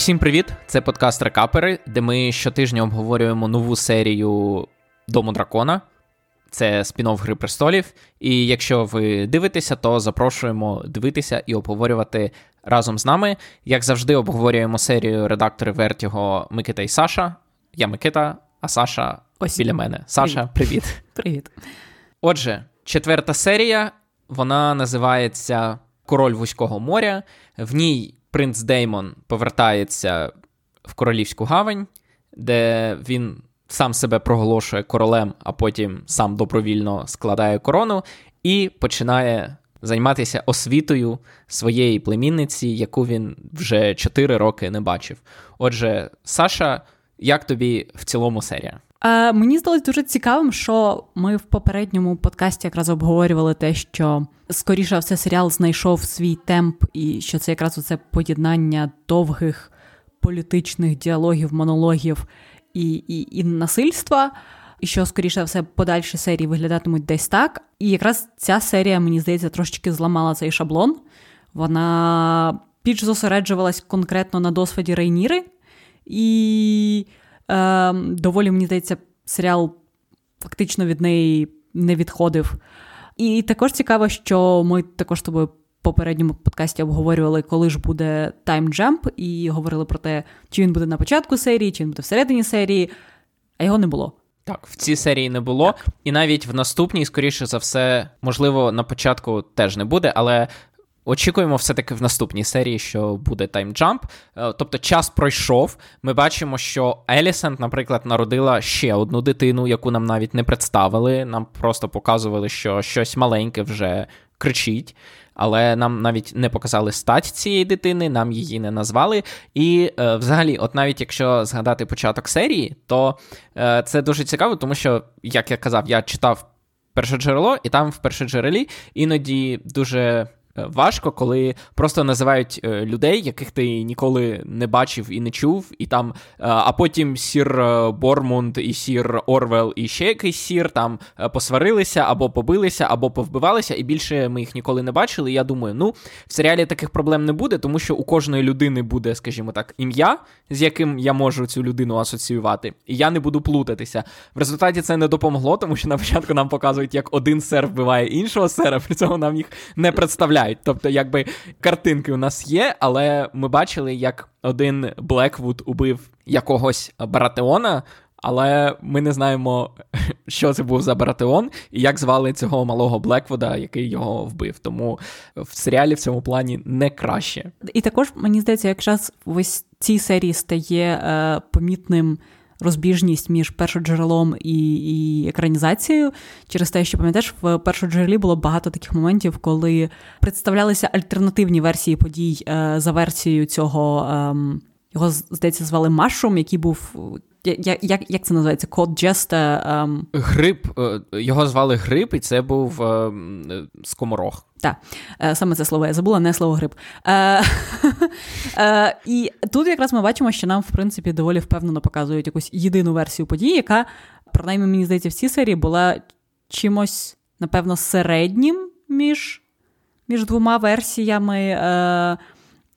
Усім привіт! Це подкаст Рекапери, де ми щотижня обговорюємо нову серію Дому дракона. Це спін-офф Гри престолів. І якщо ви дивитеся, то запрошуємо дивитися і обговорювати разом з нами. Як завжди, обговорюємо серію редактори Вертіго Микита і Саша. Я Микита, а Саша Ось біля мене. Саша, привіт. Привіт. Отже, четверта серія. Вона називається Король Вузького моря. В ній принц Деймон повертається в королівську гавань, де він сам себе проголошує королем, а потім сам добровільно складає корону і починає займатися освітою своєї племінниці, яку він вже 4 роки не бачив. Отже, Саша, як тобі в цілому серія? Е, Мені здалось дуже цікавим, що ми в попередньому подкасті якраз обговорювали те, що скоріше все серіал знайшов свій темп, і що це якраз оце поєднання довгих політичних діалогів, монологів і, і, і насильства. І що, скоріше все, подальші серії виглядатимуть десь так. І якраз ця серія, мені здається, трошечки зламала цей шаблон. Вона більш зосереджувалась конкретно на досвіді Рейніри. І е, доволі, мені здається, серіал фактично від неї не відходив. І також цікаво, що ми також з тобою в попередньому подкасті обговорювали, коли ж буде таймджемп, і говорили про те, чи він буде на початку серії, чи він буде всередині серії, а його не було. Так, в цій серії не було, так. і навіть в наступній, скоріше за все, можливо, на початку теж не буде, але Очікуємо все-таки в наступній серії, що буде таймджамп. Е, тобто час пройшов. Ми бачимо, що Елісент, наприклад, народила ще одну дитину, яку нам навіть не представили. Нам просто показували, що щось маленьке вже кричить. Але нам навіть не показали стать цієї дитини, нам її не назвали. І е, взагалі, от навіть якщо згадати початок серії, то е, це дуже цікаво, тому що, як я казав, я читав перше джерело, і там в першоджерелі іноді дуже. Е, важко, коли просто називають е, людей, яких ти ніколи не бачив і не чув, і там, е, а потім сір Бормунд і сір Орвел, і ще якийсь сір там посварилися або побилися, або повбивалися, і більше ми їх ніколи не бачили. Я думаю, ну в серіалі таких проблем не буде, тому що у кожної людини буде, скажімо так, ім'я, з яким я можу цю людину асоціювати, і я не буду плутатися. В результаті це не допомогло, тому що на початку нам показують, як один сер вбиває іншого сера, при цьому нам їх не представляють виявляють. Тобто, якби картинки у нас є, але ми бачили, як один Блеквуд убив якогось Баратеона. Але ми не знаємо, що це був за Баратеон і як звали цього малого Блеквуда, який його вбив. Тому в серіалі в цьому плані не краще. І також мені здається, якраз ось цій серії стає е, помітним розбіжність між першоджерелом і і екранізацією через те, що пам'ятаєш, в першоджерелі було багато таких моментів, коли представлялися альтернативні версії подій е, за версією цього. Е, його здається, звали Машрум, який був як як, як це називається? Код Джеста. Ем... Гриб. Е, його звали Гриб, і це був е, скоморох. Так, е, саме це слово я забула, не слово гриб. Е, е, І тут якраз ми бачимо, що нам, в принципі, доволі впевнено показують якусь єдину версію події, яка, принаймні, мені здається, в цій серії була чимось, напевно, середнім між між двома версіями. Е,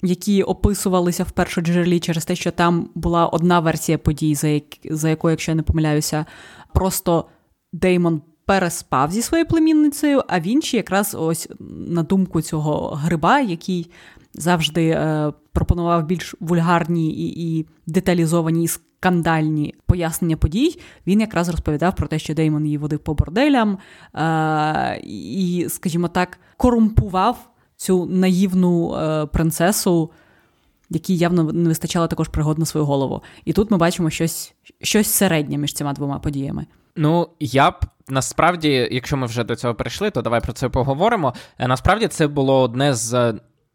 які описувалися в першоджерелі через те, що там була одна версія подій, за як, за якою, якщо я не помиляюся, просто Деймон переспав зі своєю племінницею, а в іншій якраз ось на думку цього гриба, який завжди е, пропонував більш вульгарні і, і деталізовані скандальні пояснення подій, він якраз розповідав про те, що Деймон її водив по борделям е, і, скажімо так, корумпував цю наївну е, принцесу, якій явно не вистачало також пригод на свою голову. І тут ми бачимо щось, щось середнє між цими двома подіями. Ну, я б насправді, якщо ми вже до цього прийшли, то давай про це поговоримо. Е, насправді це було одне з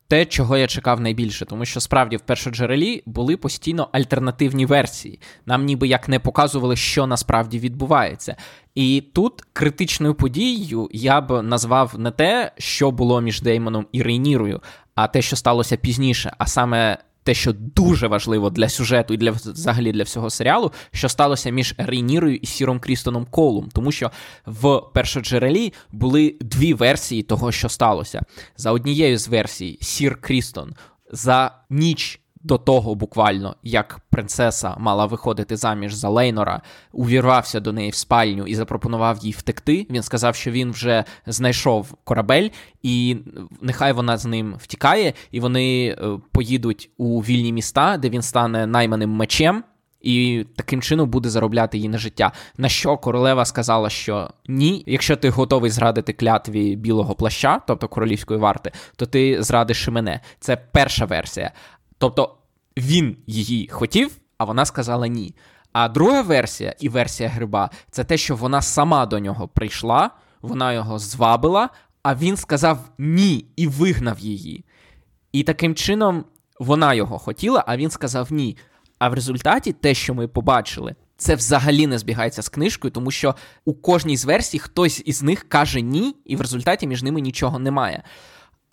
те, чого я чекав найбільше, тому що справді в першоджерелі були постійно альтернативні версії. Нам ніби як не показували, що насправді відбувається. І тут критичною подією я б назвав не те, що було між Деймоном і Рейнірою, а те, що сталося пізніше, а саме те, що дуже важливо для сюжету і для взагалі для всього серіалу, що сталося між Рейнірою і Сіром Крістоном Колом, тому що в першоджерелі були дві версії того, що сталося. За однією з версій, Сір Крістон за ніч до того, буквально, як принцеса мала виходити заміж за Лейнора, увірвався до неї в спальню і запропонував їй втекти. Він сказав, що він вже знайшов корабель, і нехай вона з ним втікає, і вони е, поїдуть у вільні міста, де він стане найманим мечем. І таким чином буде заробляти її на життя. На що королева сказала, що ні, якщо ти готовий зрадити клятві білого плаща, тобто королівської варти, то ти зрадиш і мене. Це перша версія. Тобто він її хотів, а вона сказала ні. А друга версія і версія гриба це те, що вона сама до нього прийшла, вона його звабила, а він сказав ні і вигнав її. І таким чином вона його хотіла, а він сказав ні. А в результаті те, що ми побачили, це взагалі не збігається з книжкою, тому що у кожній з версій хтось із них каже ні, і в результаті між ними нічого немає.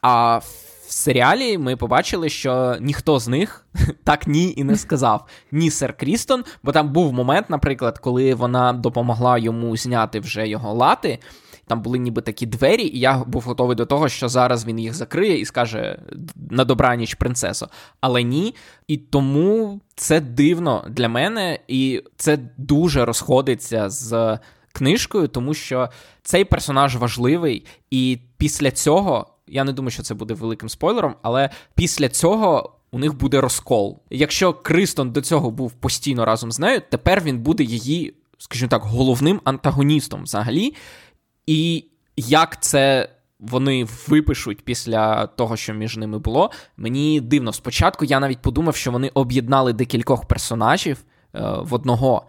А в серіалі ми побачили, що ніхто з них так ні і не сказав. Ні, сер Крістон, бо там був момент, наприклад, коли вона допомогла йому зняти вже його лати. Там були ніби такі двері, і я був готовий до того, що зараз він їх закриє і скаже на добраніч принцесо. Але ні. І тому це дивно для мене, і це дуже розходиться з книжкою, тому що цей персонаж важливий, і після цього. Я не думаю, що це буде великим спойлером, але після цього у них буде розкол. Якщо Кристон до цього був постійно разом з нею, тепер він буде її, скажімо так, головним антагоністом взагалі. І як це вони випишуть після того, що між ними було, мені дивно. Спочатку я навіть подумав, що вони об'єднали декількох персонажів е, в одного.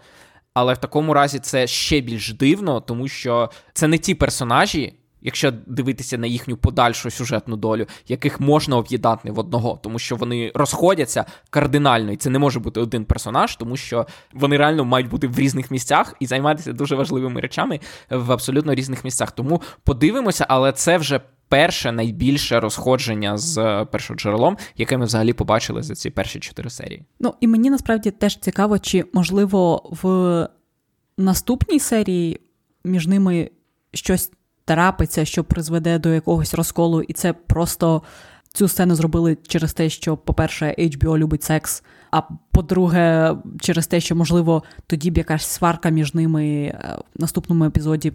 Але в такому разі це ще більш дивно, тому що це не ті персонажі, якщо дивитися на їхню подальшу сюжетну долю, яких можна об'єднати в одного, тому що вони розходяться кардинально, і це не може бути один персонаж, тому що вони реально мають бути в різних місцях і займатися дуже важливими речами в абсолютно різних місцях. Тому подивимося, але це вже. Перше найбільше розходження з першоджерелом, яке ми взагалі побачили за ці перші чотири серії. Ну і мені насправді теж цікаво, чи можливо в наступній серії між ними щось трапиться, що призведе до якогось розколу, і це просто цю сцену зробили через те, що, по-перше, HBO любить секс. А по-друге, через те, що, можливо, тоді б якась сварка між ними е, в наступному епізоді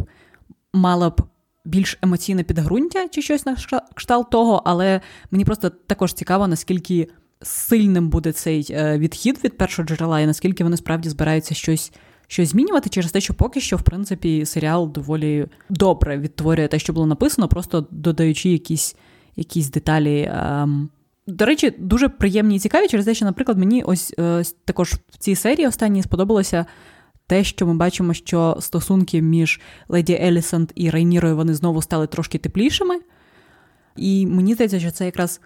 мала б більш емоційне підґрунтя чи щось на кшталт того, але мені просто також цікаво, наскільки сильним буде цей е, відхід від першого джерела, і наскільки вони справді збираються щось щось змінювати через те, що поки що, в принципі, серіал доволі добре відтворює те, що було написано, просто додаючи якісь якісь деталі. Ем... До речі, дуже приємні і цікаві через те, що, наприклад, мені ось, ось також в цій серії останній сподобалося. Те, що ми бачимо, що стосунки між Леді Елісант і Рейнірою вони знову стали трошки теплішими. І мені здається, що це якраз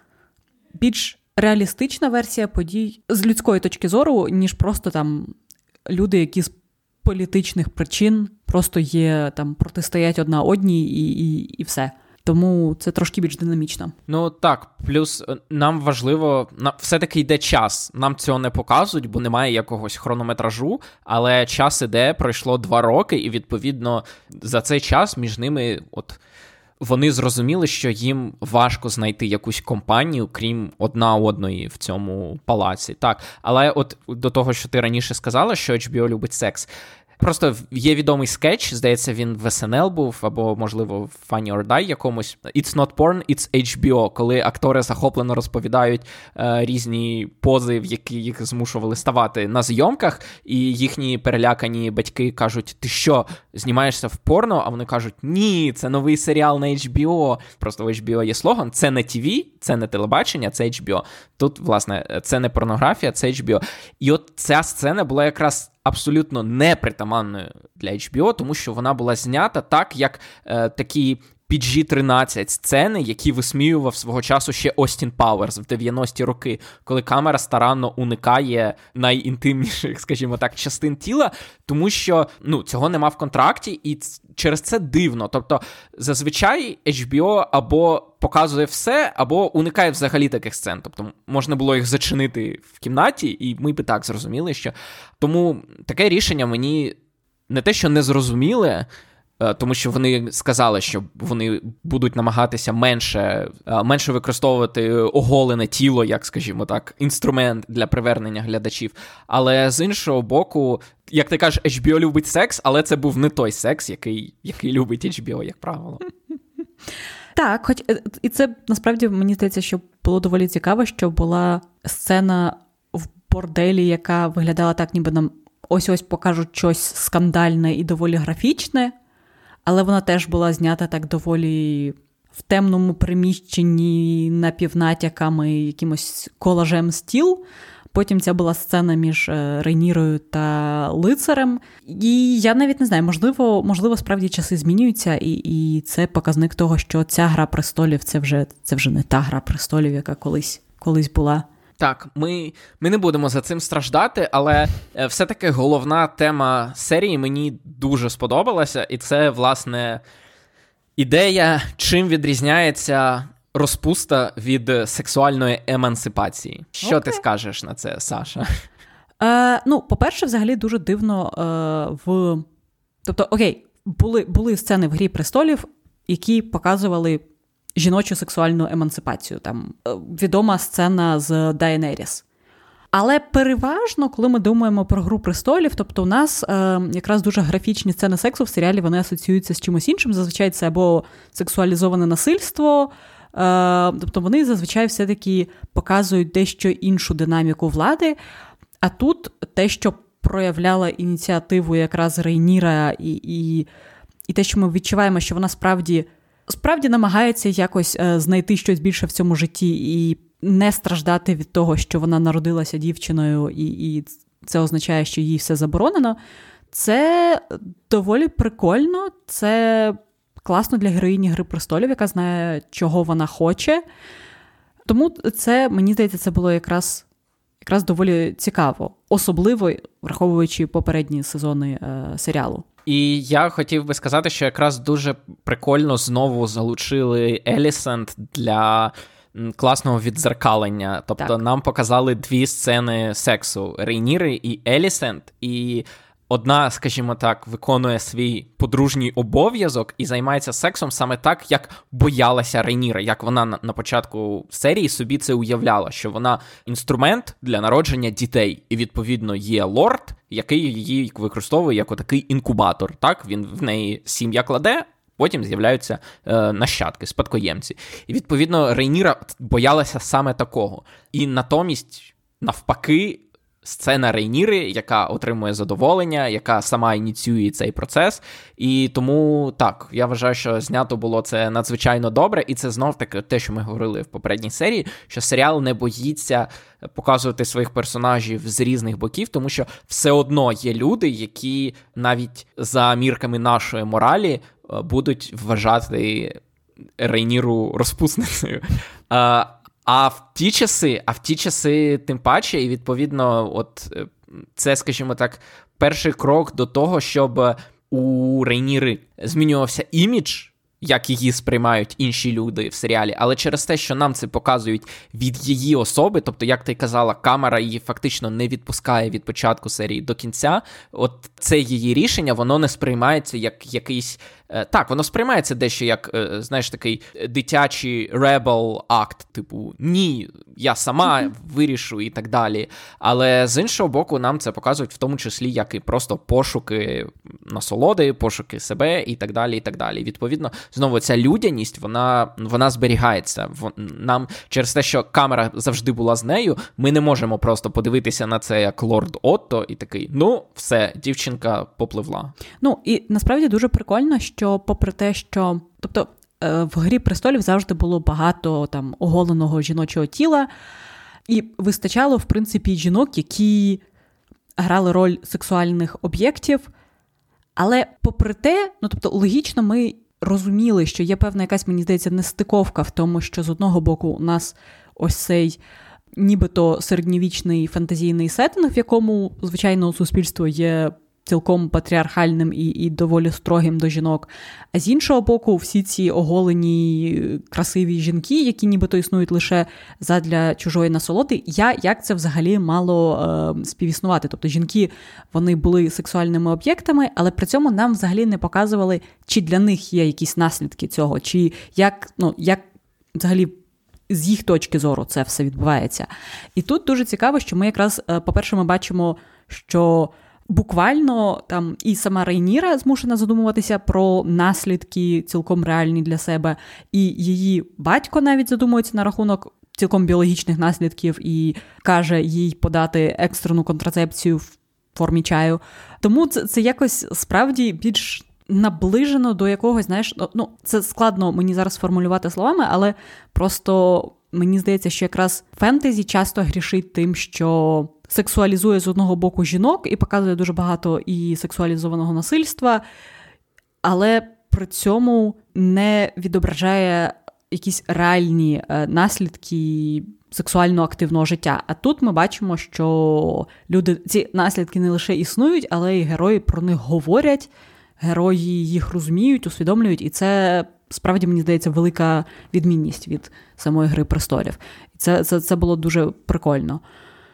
більш реалістична версія подій з людської точки зору, ніж просто там люди, які політичних причин просто є там протистоять одна одній і, і, і все. Тому це трошки більш динамічно. Ну так, плюс е, нам важливо, все-таки йде час. Нам цього не показують, бо немає якогось хронометражу. Але час іде, пройшло два роки, і відповідно за цей час між ними, от вони зрозуміли, що їм важко знайти якусь компанію, крім одна одної в цьому палаці. Так, але от до того, що ти раніше сказала, що HBO любить секс. Просто є відомий скетч, здається, він в SNL був, або, можливо, в Funny or Die якомусь. It's not porn, it's HBO, коли актори захоплено розповідають е, різні пози, в які їх змушували ставати на зйомках, і їхні перелякані батьки кажуть: Ти що, знімаєшся в порно? А вони кажуть, ні, це новий серіал на HBO. Просто в HBO є слоган: це не TV, це не телебачення, це HBO. Тут, власне, це не порнографія, це HBO. І от ця сцена була якраз абсолютно непритаманною для HBO, тому що вона була знята так, як е, такі PG-13 сцени, які висміював свого часу ще Остін Пауерс в 90-ті роки, коли камера старанно уникає найінтимніших, скажімо так, частин тіла, тому що ну, цього нема в контракті, і через це дивно. Тобто, зазвичай HBO або показує все, або уникає взагалі таких сцен. Тобто можна було їх зачинити в кімнаті, і ми би так зрозуміли, що тому таке рішення мені не те, що не зрозуміле, тому що вони сказали, що вони будуть намагатися менше е, менше використовувати оголене тіло, як скажімо так, інструмент для привернення глядачів. Але з іншого боку, як ти кажеш, HBO любить секс, але це був не той секс, який, який любить HBO, як правило. Так, хоч е, і це насправді мені здається, що було доволі цікаво, що була сцена в борделі, яка виглядала так, ніби нам ось ось покажуть щось скандальне і доволі графічне але вона теж була знята так доволі в темному приміщенні напівнатяками, якимось колажем стіл. Потім ця була сцена між е, Рейнірою та лицарем. І я навіть не знаю, можливо, можливо, справді часи змінюються, і і це показник того, що ця гра престолів це вже це вже не та гра престолів, яка колись колись була. Так, ми ми не будемо за цим страждати, але е, все-таки головна тема серії мені дуже сподобалася, і це, власне, ідея, чим відрізняється розпуста від сексуальної емансипації. Що okay. ти скажеш на це, Саша? Е, Ну, по-перше, взагалі дуже дивно е, в. Тобто, окей, були, були сцени в Грі престолів, які показували жіночу сексуальну емансипацію. Там е, відома сцена з Дайнеріс. Але переважно, коли ми думаємо про гру престолів, тобто у нас е, якраз дуже графічні сцени сексу в серіалі вони асоціюються з чимось іншим. Зазвичай це або сексуалізоване насильство, е, тобто вони зазвичай все-таки показують дещо іншу динаміку влади. А тут те, що проявляла ініціативу якраз Рейніра, і, і, і те, що ми відчуваємо, що вона справді справді намагається якось е, знайти щось більше в цьому житті і не страждати від того, що вона народилася дівчиною, і, і це означає, що їй все заборонено. Це доволі прикольно, це класно для героїні Гри престолів, яка знає, чого вона хоче. Тому це, мені здається, це було якраз якраз доволі цікаво, особливо враховуючи попередні сезони е, серіалу. І я хотів би сказати, що якраз дуже прикольно знову залучили Елісент для. Класного відзеркалення. Тобто так. нам показали дві сцени сексу: Рейніри і Елісент. І одна, скажімо так, виконує свій подружній обов'язок і займається сексом саме так, як боялася Рейніра, як вона на початку серії собі це уявляла, що вона інструмент для народження дітей, і відповідно є лорд, який її використовує як отакий інкубатор. Так він в неї сім'я кладе. Потім з'являються е, нащадки, спадкоємці. І відповідно Рейніра боялася саме такого. І натомість, навпаки, сцена Рейніри, яка отримує задоволення, яка сама ініціює цей процес. І тому так, я вважаю, що знято було це надзвичайно добре, і це знов таки те, що ми говорили в попередній серії, що серіал не боїться показувати своїх персонажів з різних боків, тому що все одно є люди, які навіть за мірками нашої моралі е, будуть вважати Рейніру розпусницею. Е, а в ті часи, а в ті часи, тим паче, і відповідно, от е, це, скажімо так, перший крок до того, щоб у Рейніри змінювався імідж як її сприймають інші люди в серіалі, але через те, що нам це показують від її особи, тобто, як ти казала, камера її фактично не відпускає від початку серії до кінця. От це її рішення, воно не сприймається як якийсь. Е, так, воно сприймається дещо як, е, знаєш, такий дитячий ребел акт, типу ні, я сама вирішу і так далі. Але з іншого боку, нам це показують в тому числі як і просто пошуки насолоди, пошуки себе і так далі. і так далі. Відповідно, знову ця людяність вона вона зберігається. Нам через те, що камера завжди була з нею, ми не можемо просто подивитися на це як лорд Отто і такий: ну, все, дівчинка попливла. Ну і насправді дуже прикольно, що, попри те, що тобто. Е, в Грі престолів завжди було багато там оголеного жіночого тіла, і вистачало, в принципі, жінок, які грали роль сексуальних об'єктів. Але попри те, ну тобто, логічно, ми розуміли, що є певна якась, мені здається, нестиковка в тому, що з одного боку у нас ось цей. Нібито середньовічний фантазійний сеттинг, в якому, звичайно, суспільство є цілком патріархальним і і доволі строгим до жінок. А з іншого боку, всі ці оголені красиві жінки, які нібито існують лише задля чужої насолоди, я як це взагалі мало е, співіснувати? Тобто жінки вони були сексуальними об'єктами, але при цьому нам взагалі не показували, чи для них є якісь наслідки цього, чи як, ну, як взагалі. З їх точки зору це все відбувається. І тут дуже цікаво, що ми якраз, е, по-перше, ми бачимо, що буквально там і сама Рейніра змушена задумуватися про наслідки цілком реальні для себе, і її батько навіть задумується на рахунок цілком біологічних наслідків і каже їй подати екстрену контрацепцію в формі чаю. Тому це, це якось справді більш. Наближено до якогось, знаєш, ну це складно мені зараз формулювати словами, але просто мені здається, що якраз фентезі часто грішить тим, що сексуалізує з одного боку жінок і показує дуже багато і сексуалізованого насильства, але при цьому не відображає якісь реальні е, наслідки сексуально активного життя. А тут ми бачимо, що люди ці наслідки не лише існують, але й герої про них говорять, герої їх розуміють, усвідомлюють, і це. Справді, мені здається, велика відмінність від самої Гри престолів. І це це, це було дуже прикольно.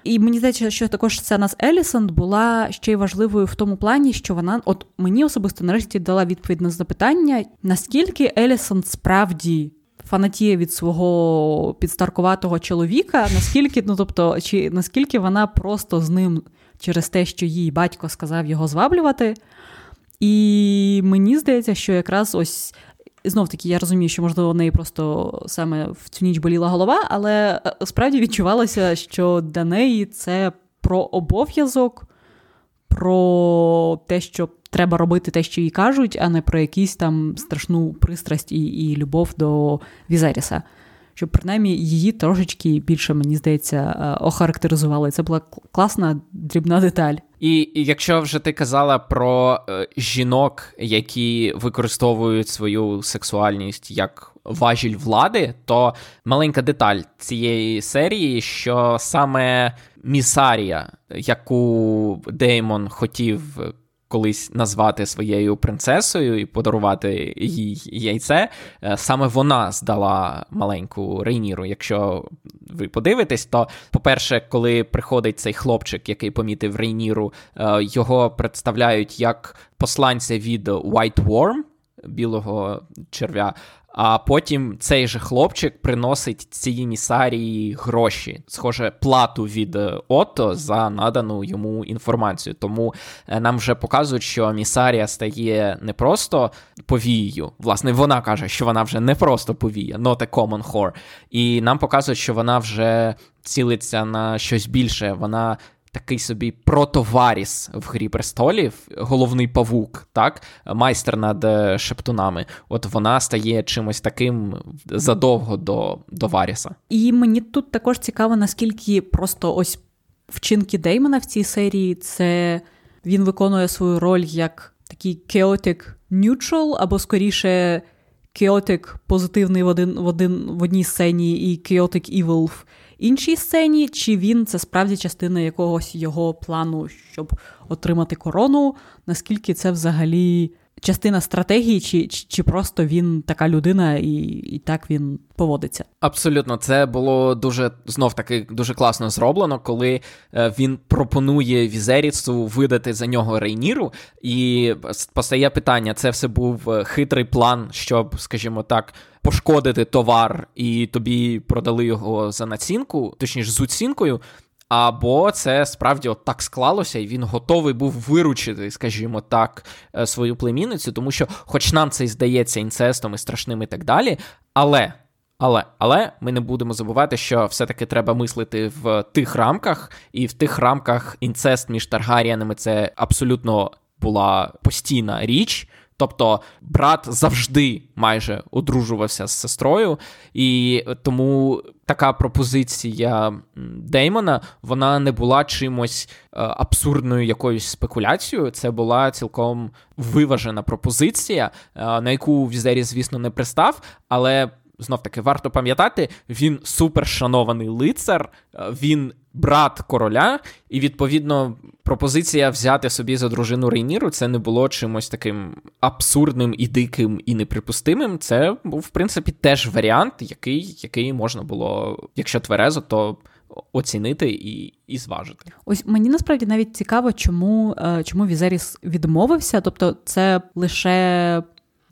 І мені здається, що також сцена з Елісон була ще й важливою в тому плані, що вона, от мені особисто нарешті дала відповідь на запитання, наскільки Елісон справді. Фанатіє від свого підстаркуватого чоловіка, наскільки, ну тобто, чи наскільки вона просто з ним через те, що їй батько сказав його зваблювати. І мені здається, що якраз ось Знов таки, я розумію, що можливо в неї просто саме в цю ніч боліла голова, але е, справді відчувалося, що для неї це про обов'язок, про те, що треба робити те, що їй кажуть, а не про якісь там страшну пристрасть і, і любов до Візеріса щоб принаймні її трошечки більше, мені здається, е, охарактеризували. Це була класна дрібна деталь. І якщо вже ти казала про е, жінок, які використовують свою сексуальність як важіль влади, то маленька деталь цієї серії, що саме місарія, яку Деймон хотів колись назвати своєю принцесою і подарувати їй яйце. Е, саме вона здала маленьку Рейніру. Якщо ви подивитесь, то, по-перше, коли приходить цей хлопчик, який помітив Рейніру, е, його представляють як посланця від White Worm, білого черв'я. А потім цей же хлопчик приносить цій місарії гроші, схоже, плату від е, Отто за надану йому інформацію. Тому е, нам вже показують, що місарія стає не просто повією. Власне, вона каже, що вона вже не просто повія, not a common whore. І нам показують, що вона вже цілиться на щось більше. Вона такий собі протоваріс в Грі престолів, головний павук, так, майстер над е, шептунами. От вона стає чимось таким задовго до, до Варіса. І мені тут також цікаво, наскільки просто ось вчинки Деймона в цій серії це він виконує свою роль як такий chaotic neutral, або скоріше. Chaotic позитивний в один в один в одній сцені і chaotic evil в іншій сцені, чи він це справді частина якогось його плану, щоб отримати корону, наскільки це взагалі частина стратегії, чи чи, просто він така людина, і і так він поводиться? Абсолютно, це було дуже знов таки дуже класно зроблено, коли е, він пропонує Візерісу видати за нього Рейніру, і постає питання: це все був е, хитрий план, щоб, скажімо так. Пошкодити товар, і тобі продали його за націнку, точніше з оцінкою, або це справді от так склалося, і він готовий був виручити, скажімо так, е, свою племінницю, тому що, хоч нам це і здається інцестом і страшним і так далі, але. Але але ми не будемо забувати, що все-таки треба мислити в тих рамках, і в тих рамках інцест між Таргаріянами це абсолютно була постійна річ. Тобто брат завжди майже одружувався з сестрою, і тому така пропозиція Деймона вона не була чимось е, абсурдною якоюсь спекуляцією. Це була цілком виважена пропозиція, е, на яку Візері, звісно, не пристав, але. Знов таки варто пам'ятати, він супершанований лицар, е, він брат короля, і відповідно пропозиція взяти собі за дружину Рейніру це не було чимось таким абсурдним і диким і неприпустимим. Це був, в принципі, теж варіант, який який можна було, якщо тверезо, то оцінити і і зважити. Ось мені насправді навіть цікаво, чому е, чому Візеріс відмовився. Тобто, це лише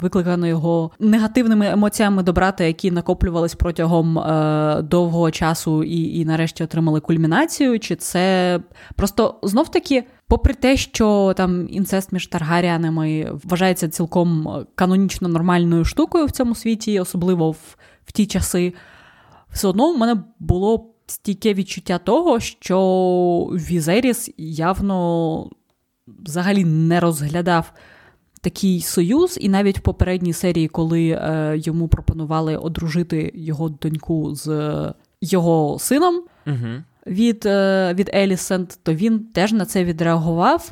викликано його негативними емоціями до брата, які накоплювались протягом е, довгого часу і, і нарешті отримали кульмінацію. Чи це просто знов таки, попри те, що там інцест між Таргаріанами вважається цілком канонічно нормальною штукою в цьому світі, особливо в, в ті часи, все одно в мене було стійке відчуття того, що Візеріс явно взагалі не розглядав такий союз, і навіть в попередній серії, коли е, йому пропонували одружити його доньку з е, його сином угу. від е, від Елісент, то він теж на це відреагував.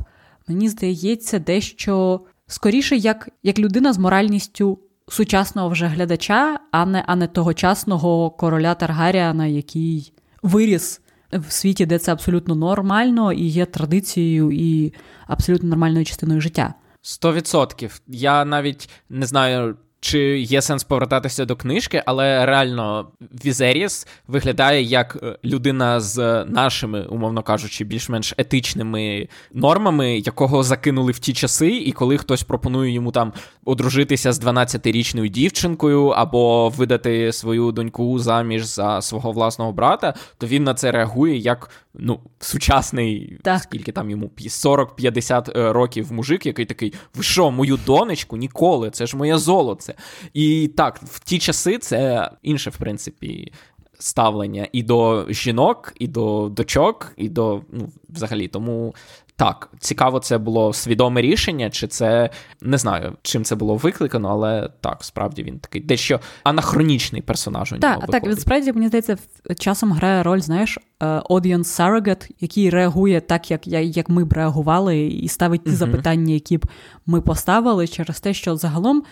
Мені здається, дещо скоріше, як як людина з моральністю сучасного вже глядача, а не а не тогочасного короля Таргаріана, який виріс в світі, де це абсолютно нормально і є традицією і абсолютно нормальною частиною життя. Сто відсотків. Я навіть не знаю, чи є сенс повертатися до книжки, але реально Візеріс виглядає як е, людина з нашими, умовно кажучи, більш-менш етичними нормами, якого закинули в ті часи, і коли хтось пропонує йому там одружитися з 12-річною дівчинкою або видати свою доньку заміж за свого власного брата, то він на це реагує як ну, сучасний, так. скільки там йому 40-50 е, років мужик, який такий: ви що, мою донечку? Ніколи, це ж моє золоце. І так, в ті часи це інше, в принципі. Ставлення і до жінок, і до дочок, і до ну, взагалі. Тому так, цікаво, це було свідоме рішення, чи це не знаю, чим це було викликано, але так, справді він такий дещо анахронічний персонаж. у Так, так, від справді, мені здається, часом грає роль, знаєш, е, audience surrogate, який реагує так, як як ми б реагували, і ставить ті uh-huh. запитання, які б ми поставили, через те, що загалом,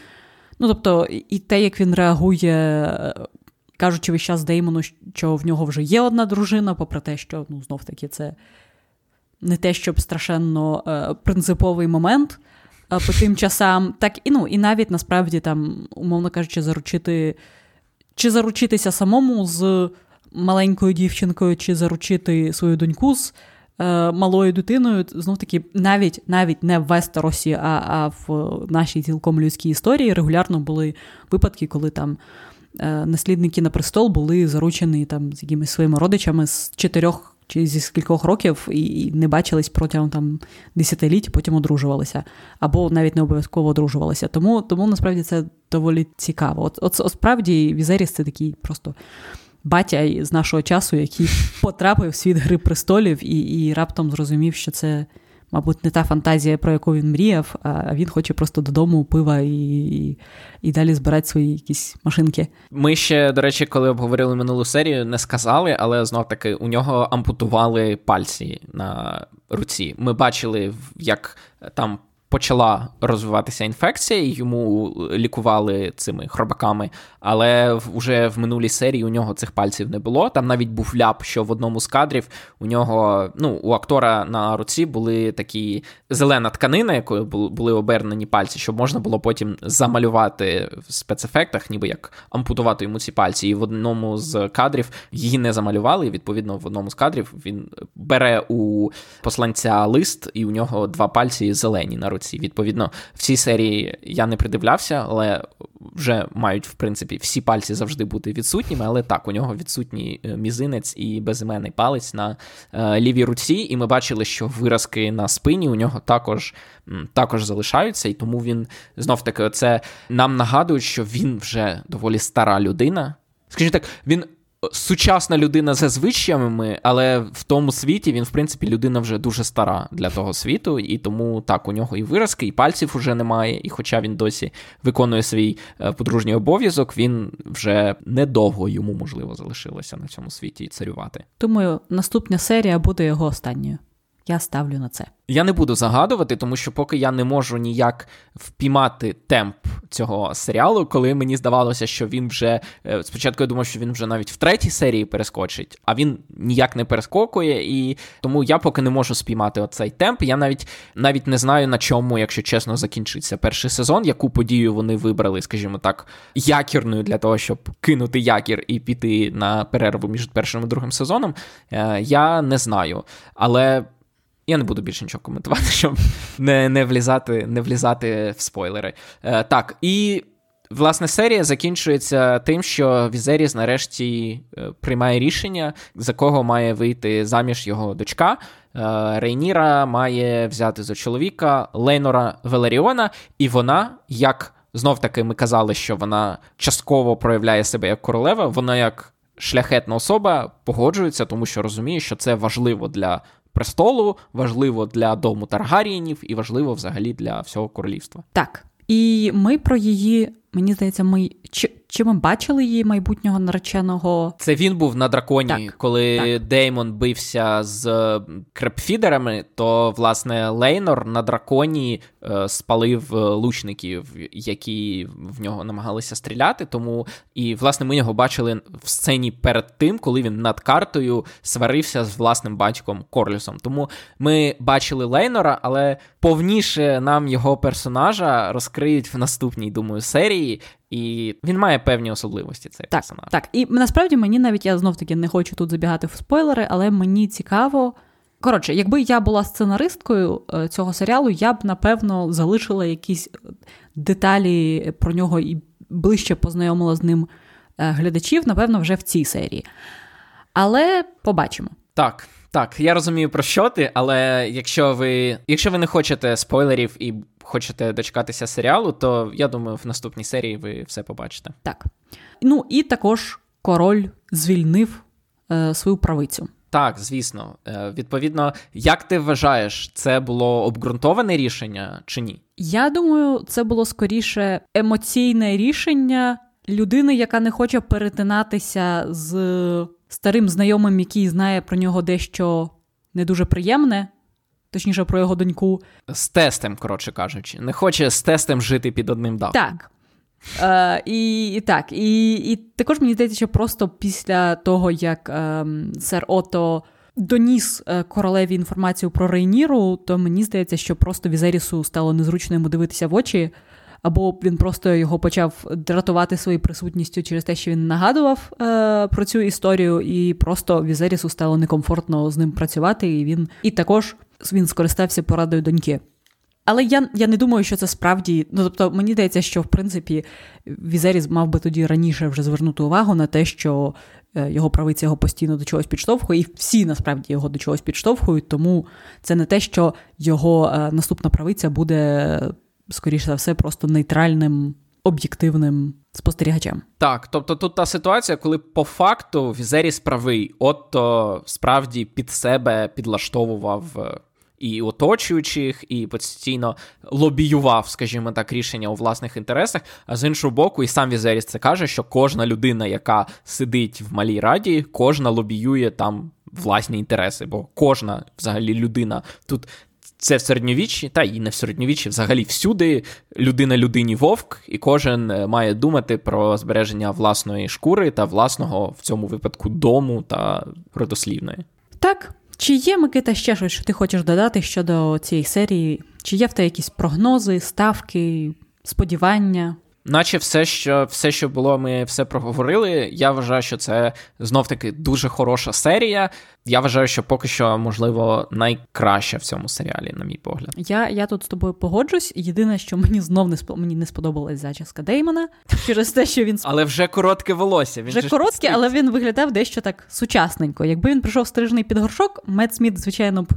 ну тобто, і те, як він реагує. Кажучи весь час Деймону, що в нього вже є одна дружина, попри те, що ну знов таки це не те, щоб страшенно е, принциповий момент е, по тим часам, так і ну, і навіть насправді там, умовно кажучи, заручити чи заручитися самому з маленькою дівчинкою, чи заручити свою доньку з е, малою дитиною, знов таки, навіть навіть не в Вестеросі, а, а в нашій цілком людській історії регулярно були випадки, коли там. Наслідники на престол були заручені там з якимись своїми родичами з чотирьох чи зі скількох років і не бачились протягом там десятиліть, потім одружувалися, або навіть не обов'язково одружувалися. Тому тому насправді це доволі цікаво. От, от, от справді Візеріс це такий просто. Батя з нашого часу, який потрапив в світ Гри престолів і і раптом зрозумів, що це мабуть, не та фантазія, про яку він мріяв, а він хоче просто додому пива і і, далі збирати свої якісь машинки. Ми ще, до речі, коли обговорили минулу серію, не сказали, але знов таки у нього ампутували пальці на руці. Ми бачили, як там почала розвиватися інфекція, йому лікували цими хробаками, але вже в минулій серії у нього цих пальців не було. Там навіть був ляп, що в одному з кадрів у нього, ну, у актора на руці були такі зелена тканина, якою були обернені пальці, щоб можна було потім замалювати в спецефектах, ніби як ампутувати йому ці пальці. І в одному з кадрів її не замалювали. І відповідно в одному з кадрів він бере у посланця лист, і у нього два пальці зелені на руці руці. Відповідно, в цій серії я не придивлявся, але вже мають, в принципі, всі пальці завжди бути відсутніми. Але так, у нього відсутній е, мізинець і безіменний палець на е, лівій руці, і ми бачили, що виразки на спині у нього також. Також залишаються, і тому він знов таки це нам нагадує, що він вже доволі стара людина. Скажімо так, він сучасна людина за звичаями, але в тому світі він, в принципі, людина вже дуже стара для того світу, і тому так, у нього і виразки, і пальців уже немає. І хоча він досі виконує свій е, подружній обов'язок, він вже недовго йому можливо залишилося на цьому світі царювати. Думаю, наступна серія буде його останньою. Я ставлю на це. Я не буду загадувати, тому що поки я не можу ніяк впіймати темп цього серіалу, коли мені здавалося, що він вже е, спочатку я думав, що він вже навіть в третій серії перескочить, а він ніяк не перескокує, і тому я поки не можу спіймати оцей темп. Я навіть навіть не знаю на чому, якщо чесно, закінчиться перший сезон, яку подію вони вибрали, скажімо так, якірною для того, щоб кинути якір і піти на перерву між першим і другим сезоном. Е, я не знаю, але. Я не буду більше нічого коментувати, щоб не не, влізати не влізати в спойлери. Е, Так, і власне серія закінчується тим, що Візеріс нарешті е, приймає рішення, за кого має вийти заміж його дочка. Е, Рейніра має взяти за чоловіка Лейнора Велеріона, і вона, як знов таки ми казали, що вона частково проявляє себе як королева, вона як. Шляхетна особа погоджується, тому що розуміє, що це важливо для престолу, важливо для дому Таргарієнів і важливо взагалі для всього королівства. Так. І ми про її, мені здається, ми чи, чи ми бачили її майбутнього нареченого? Це він був на драконі, так, коли так. Деймон бився з крепфідерами, то власне Лейнор на драконі е, спалив е, лучників, які в нього намагалися стріляти. Тому і власне ми його бачили в сцені перед тим, коли він над картою сварився з власним батьком Корлюсом. Тому ми бачили Лейнора, але повніше нам його персонажа розкриють в наступній, думаю, серії. І він має певні особливості. Цей так, персонаж. Так, і насправді мені навіть я знов таки не хочу тут забігати в спойлери, але мені цікаво. Коротше, якби я була сценаристкою е, цього серіалу, я б напевно залишила якісь деталі про нього і ближче познайомила з ним е, глядачів, напевно, вже в цій серії. Але побачимо. Так, так, я розумію про що ти, але якщо ви якщо ви не хочете спойлерів і хочете дочекатися серіалу, то я думаю, в наступній серії ви все побачите. Так. Ну і також король звільнив е, свою правицю. Так, звісно. Е, Відповідно, як ти вважаєш, це було обґрунтоване рішення чи ні? Я думаю, це було скоріше емоційне рішення людини, яка не хоче перетинатися з старим знайомим, який знає про нього дещо не дуже приємне, точніше про його доньку. З тестем, коротше кажучи, не хоче з тестем жити під одним дахом. Так. Е, і, і так, і і також мені здається, що просто після того, як е, сер Ото доніс королеві інформацію про Рейніру, то мені здається, що просто Візерісу стало незручно йому дивитися в очі або він просто його почав дратувати своєю присутністю через те, що він нагадував е, про цю історію, і просто Візерісу стало некомфортно з ним працювати, і він і також він скористався порадою доньки. Але я я не думаю, що це справді. Ну тобто, мені здається, що в принципі Візеріс мав би тоді раніше вже звернути увагу на те, що е, його правиця його постійно до чогось підштовхує, і всі насправді його до чогось підштовхують. Тому це не те, що його е, наступна правиця буде скоріше за все, просто нейтральним об'єктивним спостерігачем. Так, тобто тут та ситуація, коли по факту Візеріс правий, Отто справді під себе підлаштовував. І оточуючих, і постійно лобіював, скажімо так, рішення у власних інтересах. А з іншого боку, і сам Візеріс це каже, що кожна людина, яка сидить в малій раді, кожна лобіює там власні інтереси, бо кожна взагалі людина тут це в середньовіччі, та і не в середньовіччі, взагалі всюди людина людині вовк, і кожен е, має думати про збереження власної шкури та власного в цьому випадку дому та родослівної. Так. Чи є Микита ще щось, що ти хочеш додати щодо цієї серії? Чи є в тебе якісь прогнози, ставки, сподівання? Наче все, що все, що було, ми все проговорили. Я вважаю, що це знов-таки дуже хороша серія. Я вважаю, що поки що, можливо, найкраща в цьому серіалі, на мій погляд. Я я тут з тобою погоджусь. Єдине, що мені знов не спо... мені не сподобалась зачіска Деймона через те, що він але вже коротке волосся. Він вже коротке, але він виглядав дещо так сучасненько. Якби він прийшов стрижений під горшок, Мед Сміт, звичайно б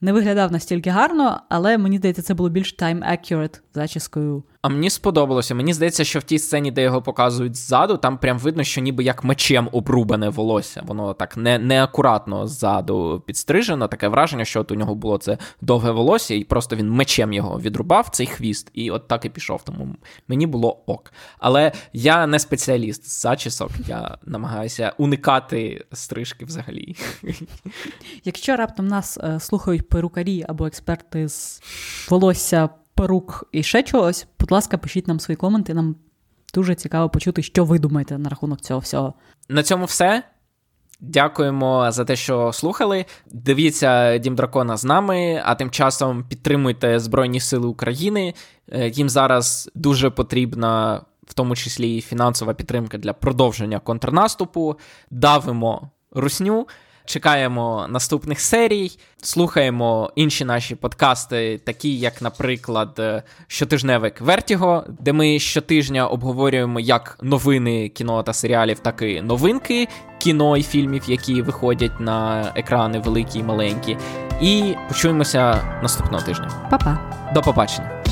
не виглядав настільки гарно, але мені здається, це було більш time accurate зачіскою. А мені сподобалося. Мені здається, що в тій сцені, де його показують ззаду, там прям видно, що ніби як мечем обрубане волосся. Воно так не, неакуратно ззаду підстрижено. Таке враження, що от у нього було це довге волосся, і просто він мечем його відрубав, цей хвіст, і от так і пішов. Тому мені було ок. Але я не спеціаліст з зачісок, я намагаюся уникати стрижки взагалі. Якщо раптом нас е, слухають перукарі або експерти з волосся перук і ще чогось, будь ласка, пишіть нам свої коменти. Нам дуже цікаво почути, що ви думаєте на рахунок цього всього. На цьому все. Дякуємо за те, що слухали. Дивіться Дім Дракона з нами, а тим часом підтримуйте Збройні Сили України. Е, їм зараз дуже потрібна, в тому числі і фінансова підтримка для продовження контрнаступу. Давимо русню. Чекаємо наступних серій, слухаємо інші наші подкасти, такі як, наприклад, щотижневик Вертіго, де ми щотижня обговорюємо як новини кіно та серіалів, так і новинки кіно і фільмів, які виходять на екрани великі і маленькі. І почуємося наступного тижня. Па-па. До побачення.